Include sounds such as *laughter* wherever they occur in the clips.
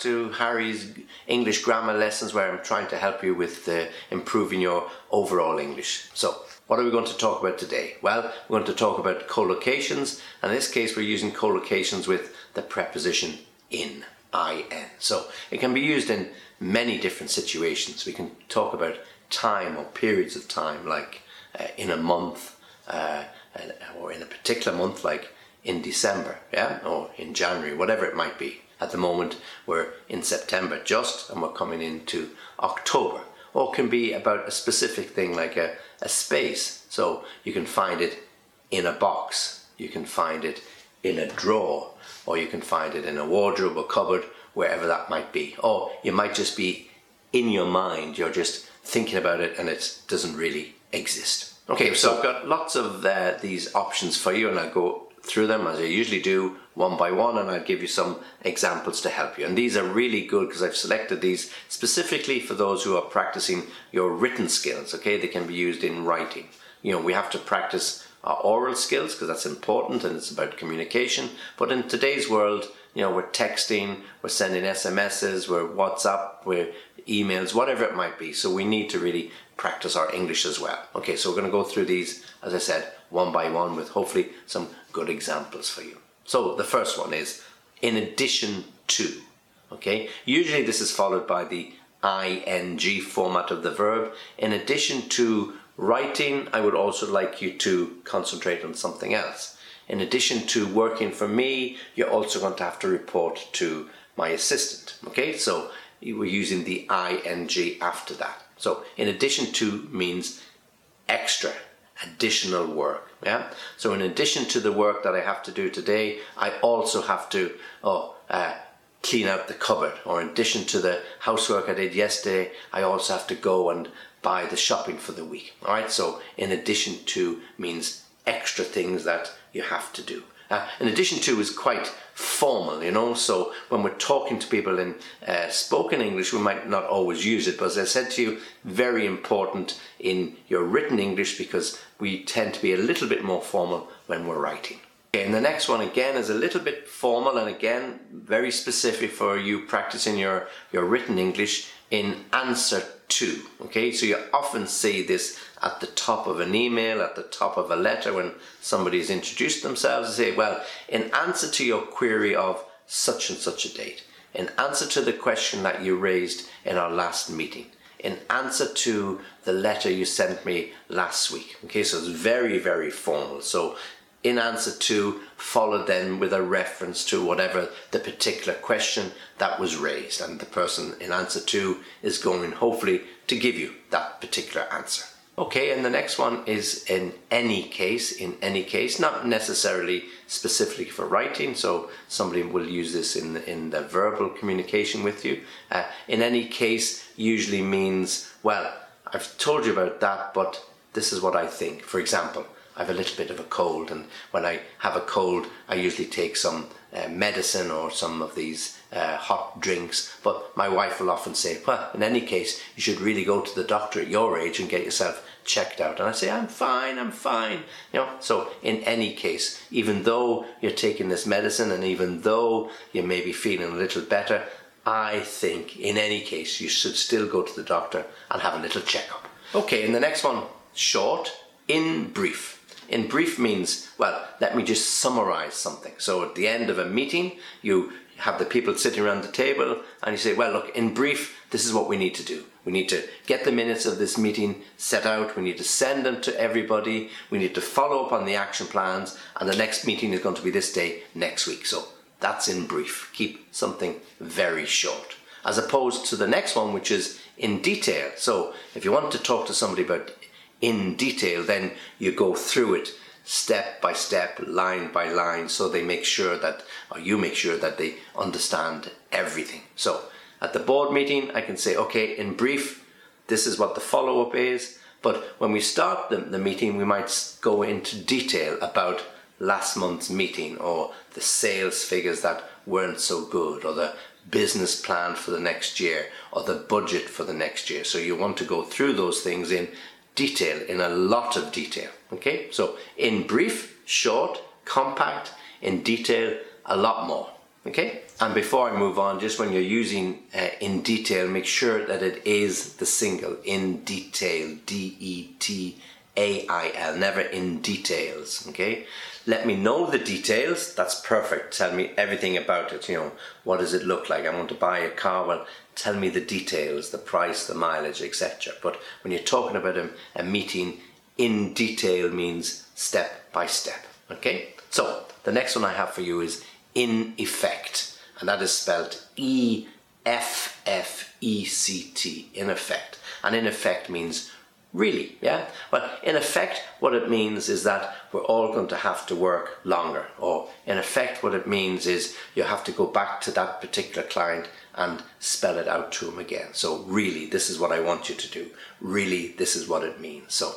to Harry's English grammar lessons where I'm trying to help you with uh, improving your overall English. So, what are we going to talk about today? Well, we're going to talk about collocations, and in this case, we're using collocations with the preposition in, in. So, it can be used in many different situations. We can talk about time or periods of time, like uh, in a month, uh, or in a particular month, like in December, yeah, or in January, whatever it might be. At the moment, we're in September just, and we're coming into October. Or can be about a specific thing like a, a space. So you can find it in a box, you can find it in a drawer, or you can find it in a wardrobe or cupboard, wherever that might be. Or you might just be in your mind, you're just thinking about it and it doesn't really exist. Okay, so I've got lots of uh, these options for you, and I'll go through them as I usually do one by one and I'll give you some examples to help you. And these are really good because I've selected these specifically for those who are practicing your written skills, okay? They can be used in writing. You know, we have to practice our oral skills because that's important and it's about communication. But in today's world, you know, we're texting, we're sending SMSs, we're WhatsApp, we're emails, whatever it might be. So we need to really practice our English as well. Okay, so we're going to go through these, as I said, one by one with hopefully some good examples for you. So the first one is in addition to. Okay, usually this is followed by the ing format of the verb. In addition to writing, I would also like you to concentrate on something else. In addition to working for me, you're also going to have to report to my assistant. Okay, so we're using the ing after that. So in addition to means extra, additional work. Yeah. So in addition to the work that I have to do today, I also have to oh uh, clean out the cupboard. Or in addition to the housework I did yesterday, I also have to go and buy the shopping for the week. All right. So in addition to means extra things that you have to do. Uh, in addition to is quite formal, you know. So when we're talking to people in uh, spoken English, we might not always use it, but as I said to you, very important in your written English because we tend to be a little bit more formal when we're writing. Okay, and the next one again is a little bit formal and again very specific for you practicing your, your written English in answer to. Okay, so you often see this at the top of an email, at the top of a letter when somebody's introduced themselves and say, well, in answer to your query of such and such a date, in answer to the question that you raised in our last meeting, in answer to the letter you sent me last week. Okay, so it's very, very formal. So in answer to, followed then with a reference to whatever the particular question that was raised. And the person in answer to is going hopefully to give you that particular answer. Okay, and the next one is in any case, in any case, not necessarily specifically for writing, so somebody will use this in, in the verbal communication with you. Uh, in any case usually means, well, I've told you about that, but this is what I think. For example, I have a little bit of a cold, and when I have a cold, I usually take some uh, medicine or some of these uh, hot drinks. But my wife will often say, Well, in any case, you should really go to the doctor at your age and get yourself checked out. And I say, I'm fine, I'm fine. You know, so in any case, even though you're taking this medicine and even though you may be feeling a little better, I think in any case you should still go to the doctor and have a little checkup. Okay, and the next one, short, in brief. In brief means, well, let me just summarize something. So at the end of a meeting, you have the people sitting around the table and you say, well, look, in brief, this is what we need to do. We need to get the minutes of this meeting set out. We need to send them to everybody. We need to follow up on the action plans. And the next meeting is going to be this day next week. So that's in brief. Keep something very short. As opposed to the next one, which is in detail. So if you want to talk to somebody about in detail, then you go through it step by step, line by line, so they make sure that, or you make sure that they understand everything. So at the board meeting, I can say, okay, in brief, this is what the follow up is. But when we start the, the meeting, we might go into detail about last month's meeting or the sales figures that weren't so good or the business plan for the next year or the budget for the next year. So you want to go through those things in detail, in a lot of detail. Okay, so in brief, short, compact, in detail, a lot more. Okay, and before I move on, just when you're using uh, in detail, make sure that it is the single in detail, D E T A I L, never in details. Okay, let me know the details. That's perfect. Tell me everything about it. You know, what does it look like? I want to buy a car. Well, tell me the details, the price, the mileage, etc. But when you're talking about a, a meeting in detail means step by step. Okay, so the next one I have for you is in effect, and that is spelled E F F E C T, in effect. And in effect means really, yeah? Well, in effect, what it means is that we're all going to have to work longer, or in effect, what it means is you have to go back to that particular client and spell it out to him again. So, really, this is what I want you to do. Really, this is what it means. So,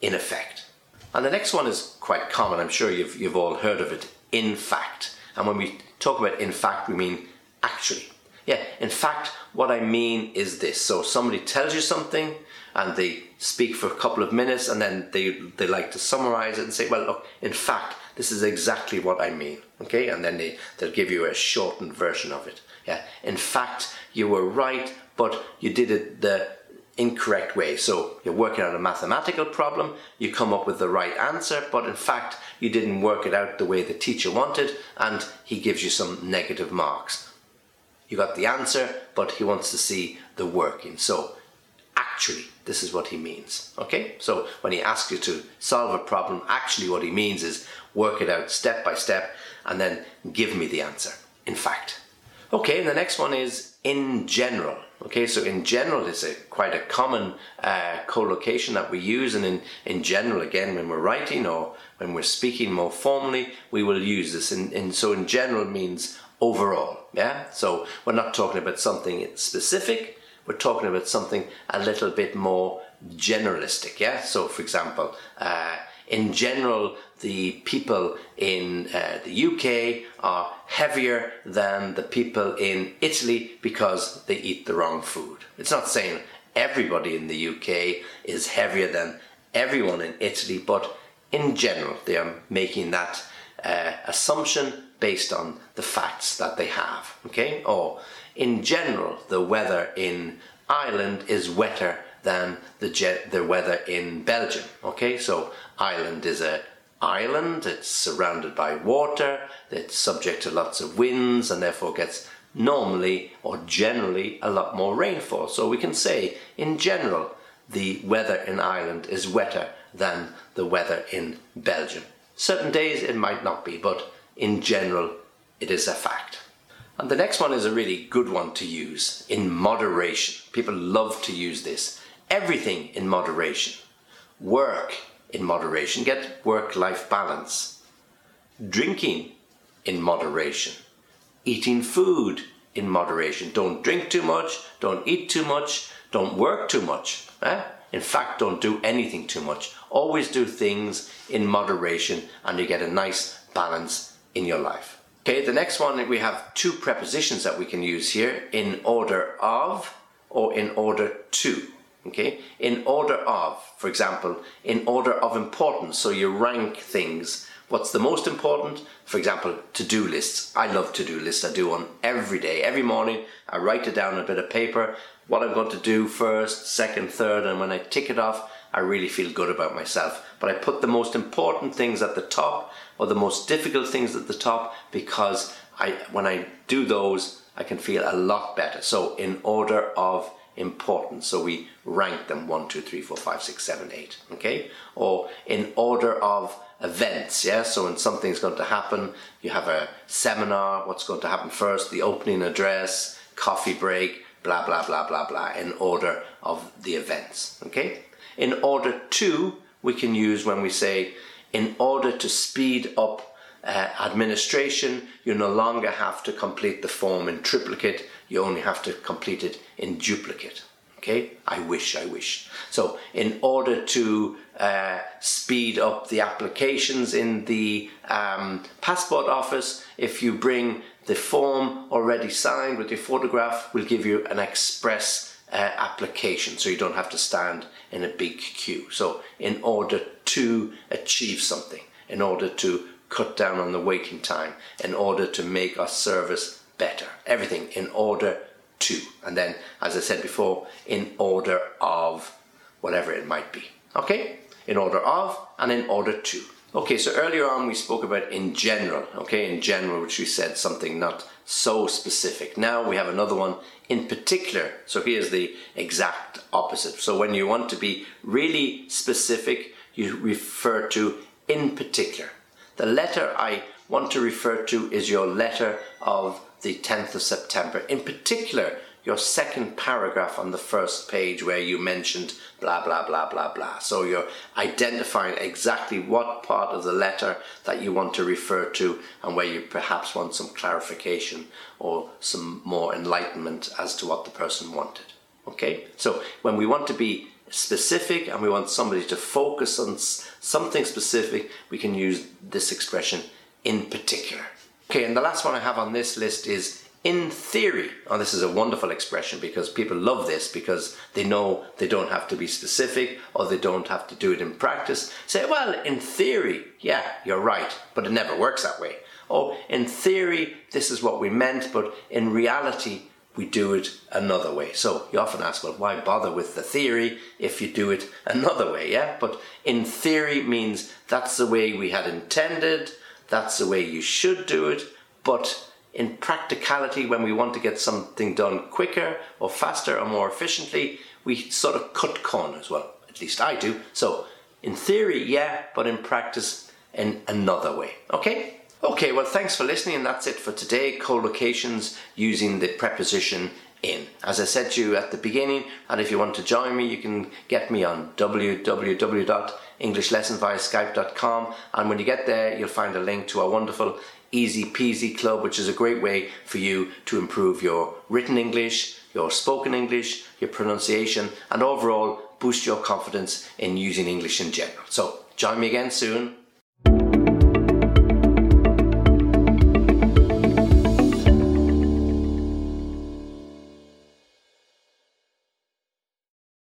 in effect. And the next one is quite common, I'm sure you've, you've all heard of it, in fact. And when we talk about in fact, we mean actually. Yeah, in fact, what I mean is this. So somebody tells you something and they speak for a couple of minutes and then they, they like to summarize it and say, well, look, in fact, this is exactly what I mean. Okay, and then they, they'll give you a shortened version of it. Yeah, in fact, you were right, but you did it the incorrect way. So you're working on a mathematical problem, you come up with the right answer, but in fact, you didn't work it out the way the teacher wanted, and he gives you some negative marks. You got the answer, but he wants to see the working. So actually, this is what he means. Okay? So when he asks you to solve a problem, actually what he means is work it out step by step and then give me the answer. In fact. Okay, and the next one is in general. Okay, so in general, is a quite a common uh, collocation that we use, and in, in general, again, when we're writing or when we're speaking more formally, we will use this. And, and so in general means overall. Yeah, so we're not talking about something specific. We're talking about something a little bit more generalistic. Yeah, so for example. Uh, in general, the people in uh, the UK are heavier than the people in Italy because they eat the wrong food. It's not saying everybody in the UK is heavier than everyone in Italy, but in general, they are making that uh, assumption based on the facts that they have. Okay, or in general, the weather in Ireland is wetter than the, the weather in Belgium. Okay, so Ireland is a island, it's surrounded by water, it's subject to lots of winds and therefore gets normally or generally a lot more rainfall. So we can say in general the weather in Ireland is wetter than the weather in Belgium. Certain days it might not be, but in general it is a fact. And the next one is a really good one to use in moderation. People love to use this everything in moderation. Work in moderation, get work life balance. Drinking in moderation. Eating food in moderation. Don't drink too much, don't eat too much, don't work too much. Eh? In fact, don't do anything too much. Always do things in moderation and you get a nice balance in your life. Okay, the next one we have two prepositions that we can use here in order of or in order to. Okay in order of for example in order of importance. So you rank things. What's the most important? For example to-do lists. I love to-do lists. I do one every day. Every morning i write it down on a bit of paper what i'm going to do first second third and when i tick it off i really feel good about myself but i put the most important things at the top or the most difficult things at the top because i when i do those i can feel a lot better so in order of important. So we rank them 1, 2, 3, 4, 5, 6, 7, 8. Okay? Or in order of events. Yeah? So when something's going to happen, you have a seminar, what's going to happen first, the opening address, coffee break, blah, blah, blah, blah, blah, in order of the events. Okay? In order to, we can use when we say, in order to speed up uh, administration, you no longer have to complete the form in triplicate, you only have to complete it in duplicate. Okay, I wish, I wish. So, in order to uh, speed up the applications in the um, passport office, if you bring the form already signed with your photograph, we'll give you an express uh, application so you don't have to stand in a big queue. So, in order to achieve something, in order to cut down on the waiting time in order to make our service better. Everything in order to. And then, as I said before, in order of whatever it might be. Okay? In order of and in order to. Okay, so earlier on we spoke about in general, okay, in general, which we said something not so specific. Now we have another one in particular. So here's the exact opposite. So when you want to be really specific, you refer to in particular. The letter I want to refer to is your letter of the 10th of September. In particular, your second paragraph on the first page where you mentioned blah blah blah blah blah. So you're identifying exactly what part of the letter that you want to refer to and where you perhaps want some clarification or some more enlightenment as to what the person wanted. Okay? So when we want to be specific and we want somebody to focus on something specific, we can use this expression in particular. Okay, and the last one I have on this list is in theory. Oh, this is a wonderful expression because people love this because they know they don't have to be specific or they don't have to do it in practice. Say, well, in theory, yeah, you're right, but it never works that way. Oh, in theory, this is what we meant, but in reality, we do it another way. So you often ask, well, why bother with the theory if you do it *laughs* another way? Yeah, but in theory means that's the way we had intended, that's the way you should do it, but in practicality, when we want to get something done quicker or faster or more efficiently, we sort of cut corners. Well, at least I do. So, in theory, yeah, but in practice, in another way. Okay? Okay, well, thanks for listening, and that's it for today. Collocations using the preposition in. As I said to you at the beginning, and if you want to join me, you can get me on www.englishlessonviaskype.com. And when you get there, you'll find a link to our wonderful Easy Peasy Club, which is a great way for you to improve your written English, your spoken English, your pronunciation, and overall boost your confidence in using English in general. So join me again soon.